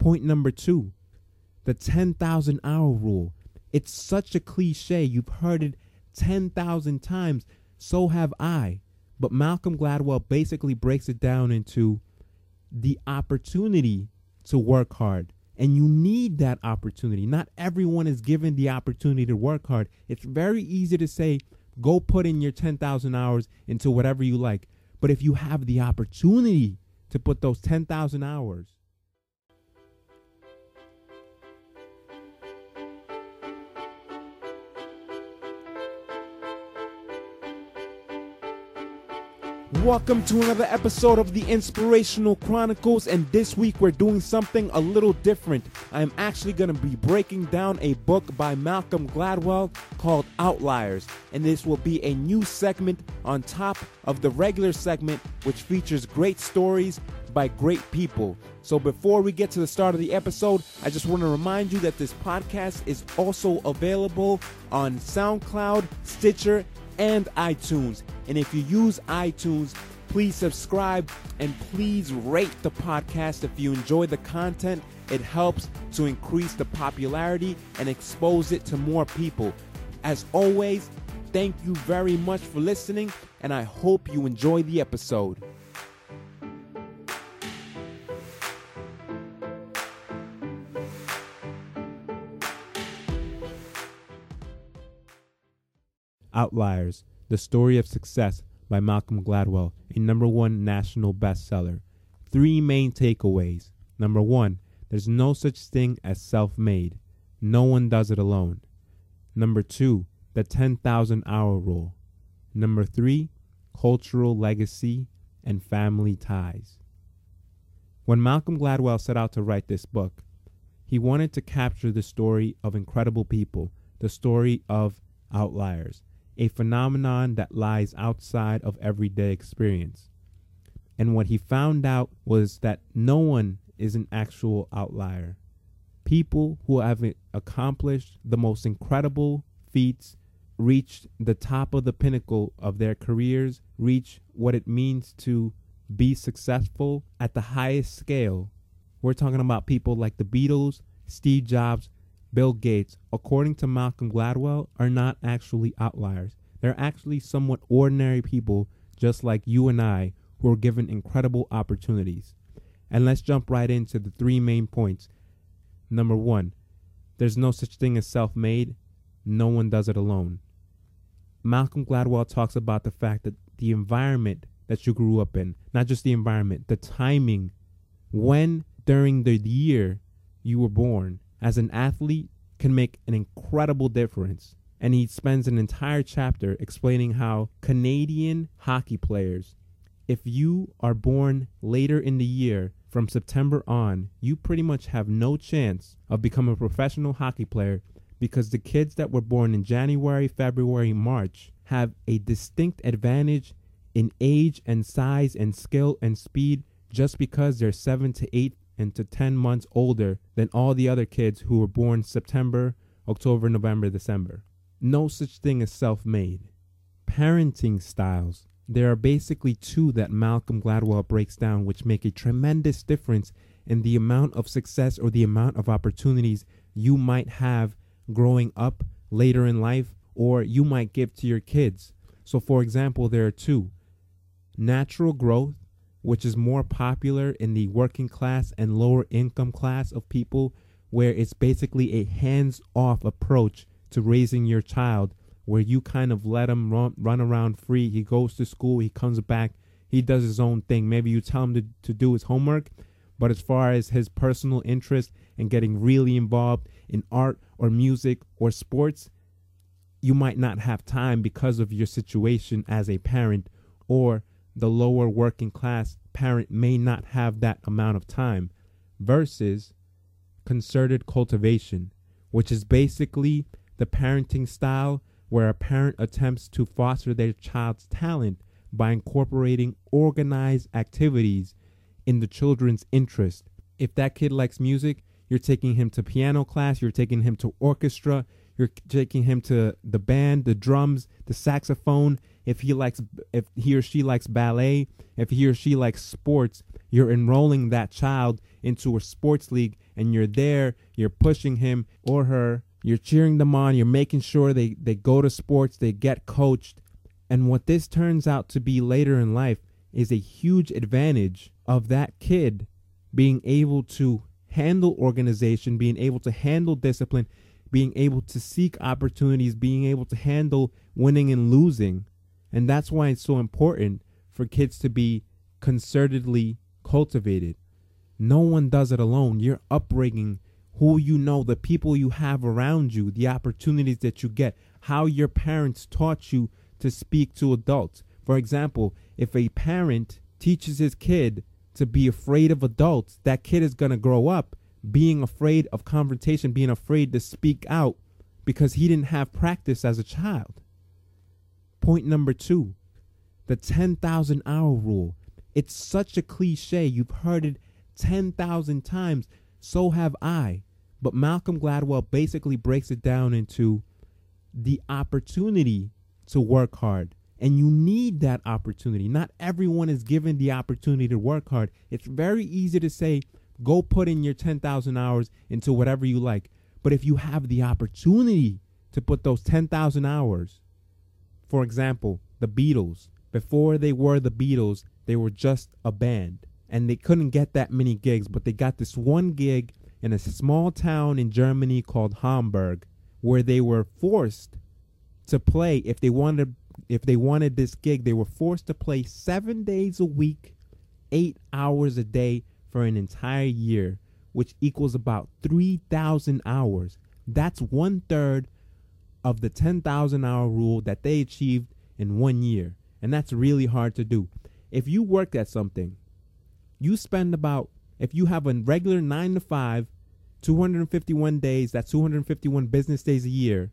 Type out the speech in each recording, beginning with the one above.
Point number two, the 10,000 hour rule. It's such a cliche. You've heard it 10,000 times. So have I. But Malcolm Gladwell basically breaks it down into the opportunity to work hard. And you need that opportunity. Not everyone is given the opportunity to work hard. It's very easy to say, go put in your 10,000 hours into whatever you like. But if you have the opportunity to put those 10,000 hours Welcome to another episode of the Inspirational Chronicles, and this week we're doing something a little different. I'm actually going to be breaking down a book by Malcolm Gladwell called Outliers, and this will be a new segment on top of the regular segment, which features great stories by great people. So before we get to the start of the episode, I just want to remind you that this podcast is also available on SoundCloud, Stitcher, and iTunes. And if you use iTunes, please subscribe and please rate the podcast if you enjoy the content. It helps to increase the popularity and expose it to more people. As always, thank you very much for listening, and I hope you enjoy the episode. Outliers The Story of Success by Malcolm Gladwell, a number one national bestseller. Three main takeaways. Number one, there's no such thing as self made, no one does it alone. Number two, the 10,000 hour rule. Number three, cultural legacy and family ties. When Malcolm Gladwell set out to write this book, he wanted to capture the story of incredible people, the story of outliers, a phenomenon that lies outside of everyday experience. And what he found out was that no one is an actual outlier. People who have accomplished the most incredible feats, reached the top of the pinnacle of their careers, reach what it means to be successful at the highest scale. We're talking about people like the Beatles, Steve Jobs, Bill Gates, according to Malcolm Gladwell, are not actually outliers. They're actually somewhat ordinary people, just like you and I, who are given incredible opportunities. And let's jump right into the three main points. Number one, there's no such thing as self made, no one does it alone. Malcolm Gladwell talks about the fact that the environment that you grew up in, not just the environment, the timing, when during the year you were born, as an athlete can make an incredible difference. And he spends an entire chapter explaining how Canadian hockey players, if you are born later in the year from September on, you pretty much have no chance of becoming a professional hockey player because the kids that were born in January, February, March have a distinct advantage in age and size and skill and speed just because they're seven to eight and to 10 months older than all the other kids who were born September, October, November, December. No such thing as self made. Parenting styles. There are basically two that Malcolm Gladwell breaks down, which make a tremendous difference in the amount of success or the amount of opportunities you might have growing up later in life or you might give to your kids. So, for example, there are two natural growth which is more popular in the working class and lower income class of people, where it's basically a hands off approach to raising your child, where you kind of let him run, run around free. He goes to school, he comes back, he does his own thing. Maybe you tell him to, to do his homework, but as far as his personal interest and getting really involved in art or music or sports, you might not have time because of your situation as a parent or the lower working class parent may not have that amount of time versus concerted cultivation, which is basically the parenting style where a parent attempts to foster their child's talent by incorporating organized activities in the children's interest. If that kid likes music, you're taking him to piano class, you're taking him to orchestra, you're taking him to the band, the drums, the saxophone. If he likes if he or she likes ballet, if he or she likes sports, you're enrolling that child into a sports league and you're there, you're pushing him or her, you're cheering them on, you're making sure they, they go to sports, they get coached. And what this turns out to be later in life is a huge advantage of that kid being able to handle organization, being able to handle discipline, being able to seek opportunities, being able to handle winning and losing. And that's why it's so important for kids to be concertedly cultivated. No one does it alone. Your upbringing, who you know, the people you have around you, the opportunities that you get, how your parents taught you to speak to adults. For example, if a parent teaches his kid to be afraid of adults, that kid is going to grow up being afraid of confrontation, being afraid to speak out because he didn't have practice as a child. Point number two the 10,000 hour rule. It's such a cliche. You've heard it 10,000 times. So have I. But Malcolm Gladwell basically breaks it down into the opportunity to work hard. And you need that opportunity. Not everyone is given the opportunity to work hard. It's very easy to say, go put in your 10,000 hours into whatever you like. But if you have the opportunity to put those 10,000 hours, for example, the Beatles, before they were the Beatles, they were just a band and they couldn't get that many gigs, but they got this one gig in a small town in Germany called Hamburg where they were forced to play if they wanted if they wanted this gig, they were forced to play 7 days a week, 8 hours a day for an entire year, which equals about 3,000 hours. That's one third of the 10,000 hour rule that they achieved in one year. And that's really hard to do. If you work at something, you spend about, if you have a regular nine to five, 251 days, that's 251 business days a year,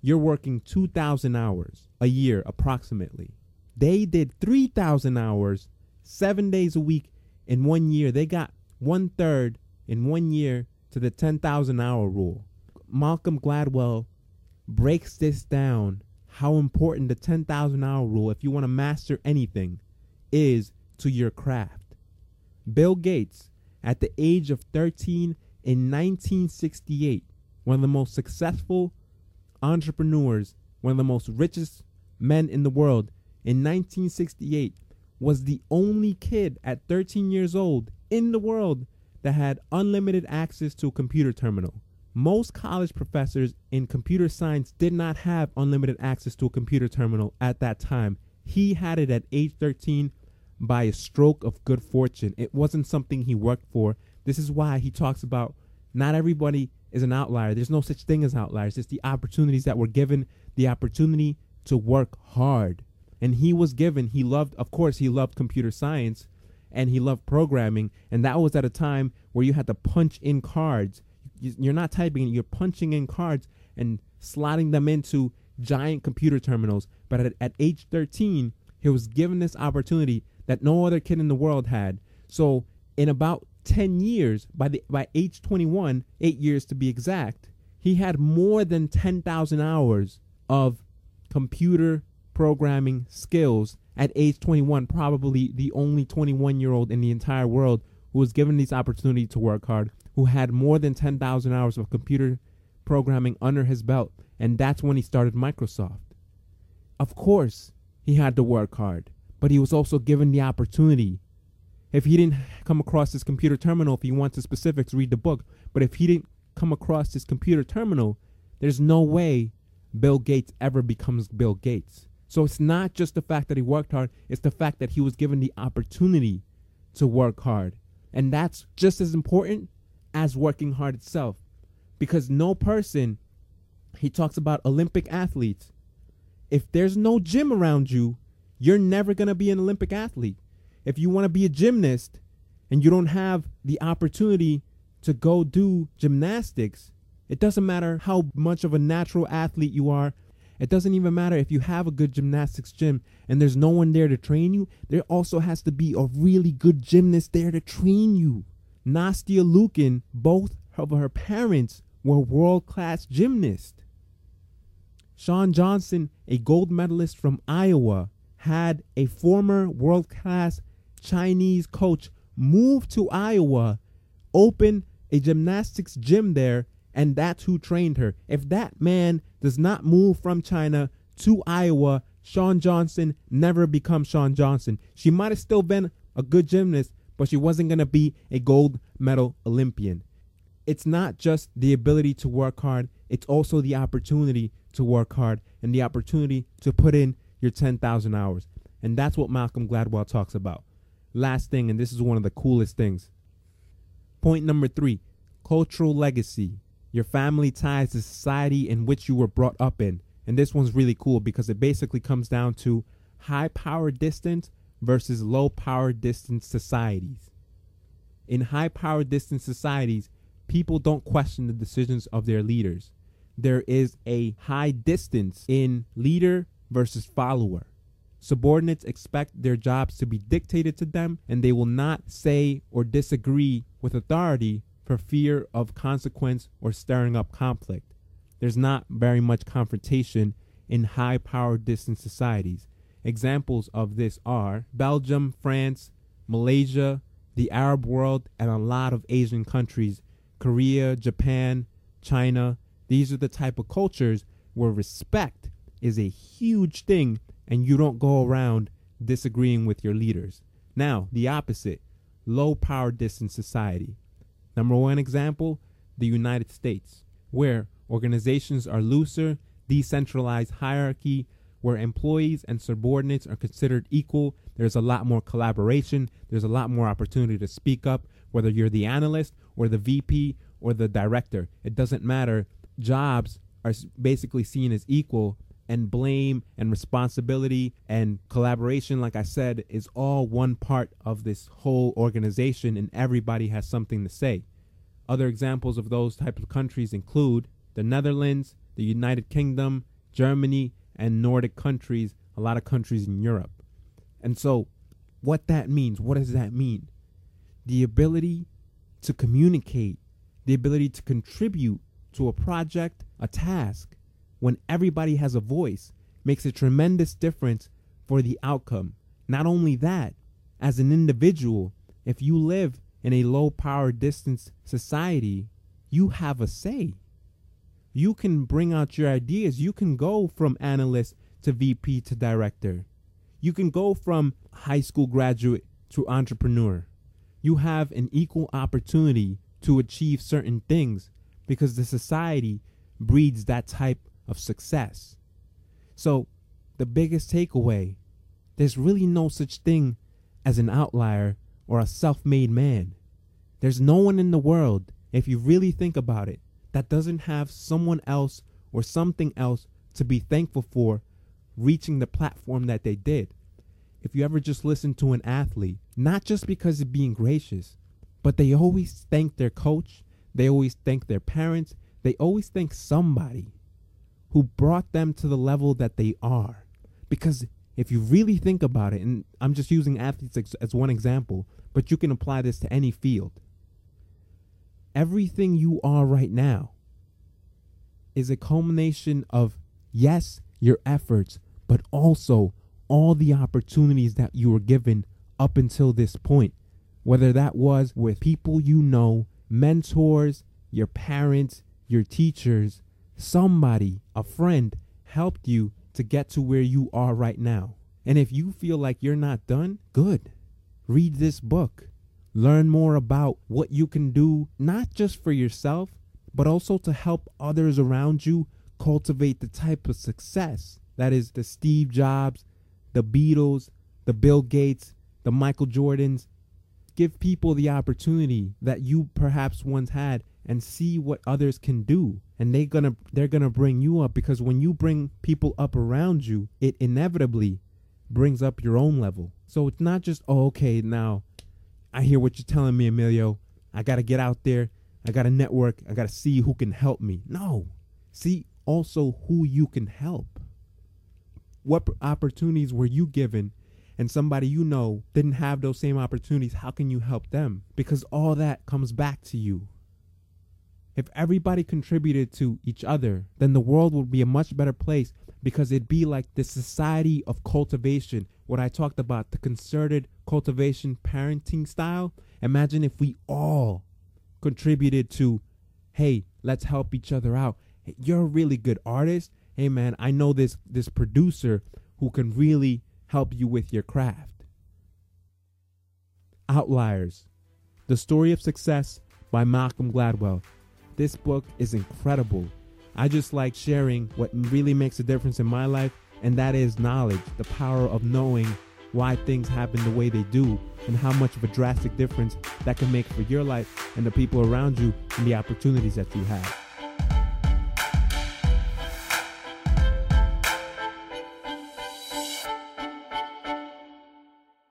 you're working 2,000 hours a year approximately. They did 3,000 hours seven days a week in one year. They got one third in one year to the 10,000 hour rule. Malcolm Gladwell breaks this down how important the 10,000 hour rule, if you want to master anything, is to your craft. Bill Gates, at the age of 13 in 1968, one of the most successful entrepreneurs, one of the most richest men in the world, in 1968, was the only kid at 13 years old in the world that had unlimited access to a computer terminal. Most college professors in computer science did not have unlimited access to a computer terminal at that time. He had it at age 13 by a stroke of good fortune. It wasn't something he worked for. This is why he talks about not everybody is an outlier. There's no such thing as outliers. It's the opportunities that were given, the opportunity to work hard and he was given he loved of course he loved computer science and he loved programming and that was at a time where you had to punch in cards you're not typing you're punching in cards and slotting them into giant computer terminals. But at, at age 13 he was given this opportunity that no other kid in the world had. So in about 10 years by the by age 21 8 years to be exact he had more than 10,000 hours of computer programming skills at age 21, probably the only 21 year old in the entire world who was given this opportunity to work hard, who had more than 10,000 hours of computer programming under his belt. And that's when he started Microsoft. Of course, he had to work hard, but he was also given the opportunity. If he didn't come across this computer terminal, if he wants the specifics, read the book. But if he didn't come across this computer terminal, there's no way Bill Gates ever becomes Bill Gates. So it's not just the fact that he worked hard, it's the fact that he was given the opportunity to work hard. And that's just as important as working hard itself. Because no person, he talks about Olympic athletes. If there's no gym around you, you're never going to be an Olympic athlete. If you want to be a gymnast and you don't have the opportunity to go do gymnastics, it doesn't matter how much of a natural athlete you are, it doesn't even matter if you have a good gymnastics gym and there's no one there to train you. There also has to be a really good gymnast there to train you. Nastia Liukin, both of her parents were world class gymnasts. Shawn Johnson, a gold medalist from Iowa, had a former world class Chinese coach move to Iowa, open a gymnastics gym there, and that's who trained her. If that man does not move from China to Iowa, Shawn Johnson never becomes Shawn Johnson. She might have still been a good gymnast, but she wasn't going to be a gold medal Olympian. It's not just the ability to work hard, it's also the opportunity to work hard and the opportunity to put in your 10,000 hours. And that's what Malcolm Gladwell talks about. Last thing, and this is one of the coolest things. Point number three cultural legacy. Your family ties to society in which you were brought up in. And this one's really cool because it basically comes down to high power distance versus low power distance societies. In high power distance societies, people don't question the decisions of their leaders. There is a high distance in leader versus follower. Subordinates expect their jobs to be dictated to them, and they will not say or disagree with authority for fear of consequence or stirring up conflict. There's not very much confrontation in high power distance societies. Examples of this are Belgium, France, Malaysia, the Arab world, and a lot of Asian countries, Korea, Japan, China. These are the type of cultures where respect is a huge thing and you don't go around disagreeing with your leaders. Now, the opposite low power distance society. Number one example the United States, where organizations are looser, decentralized hierarchy, where employees and subordinates are considered equal. There's a lot more collaboration, there's a lot more opportunity to speak up, whether you're the analyst or the VP or the director. It doesn't matter. Jobs are basically seen as equal and blame and responsibility and collaboration, like I said, is all one part of this whole organization, and everybody has something to say. Other examples of those types of countries include the Netherlands, the United Kingdom, Germany, and Nordic countries, a lot of countries in Europe. And so, what that means, what does that mean? The ability to communicate, the ability to contribute to a project, a task, when everybody has a voice makes a tremendous difference for the outcome. Not only that, as an individual, if you live in a low power distance society, you have a say. You can bring out your ideas. You can go from analyst to VP to director. You can go from high school graduate to entrepreneur. You have an equal opportunity to achieve certain things because the society breeds that type of success. So, the biggest takeaway there's really no such thing as an outlier or a self made man. There's no one in the world, if you really think about it, that doesn't have someone else or something else to be thankful for reaching the platform that they did. If you ever just listen to an athlete, not just because of being gracious, but they always thank their coach, they always thank their parents, they always thank somebody who brought them to the level that they are. Because if you really think about it, and I'm just using athletes as, as one example, but you can apply this to any field. Everything you are right now is a culmination of, yes, your efforts, but also all the opportunities that you were given up until this point. Whether that was with people you know, mentors, your parents, your teachers, somebody, a friend, helped you to get to where you are right now. And if you feel like you're not done, good. Read this book. Learn more about what you can do, not just for yourself, but also to help others around you cultivate the type of success that is the Steve Jobs, the Beatles, the Bill Gates, the Michael Jordans. Give people the opportunity that you perhaps once had and see what others can do and they gonna they're gonna bring you up because when you bring people up around you it inevitably brings up your own level so it's not just oh okay now i hear what you're telling me emilio. I gotta get out there. I gotta network. I gotta see who can help me. No. See also who you can help. What opportunities were you given and somebody you know didn't have those same opportunities? How can you help them? Because all that comes back to you If everybody contributed to each other, then the world would be a much better place because it'd be like the society of cultivation. What I talked about, the concerted cultivation parenting style. Imagine if we all contributed to, hey, let's help each other out. Hey, you're a really good artist. Hey man, I know this this producer who can really help you with your craft. Outliers. The Story of Success by Malcolm Gladwell. This book is incredible. I just like sharing what really makes a difference in my life, and that is knowledge, the power of knowing why things happen the way they do, and how much of a drastic difference that can make for your life and the people around you and the opportunities that you have.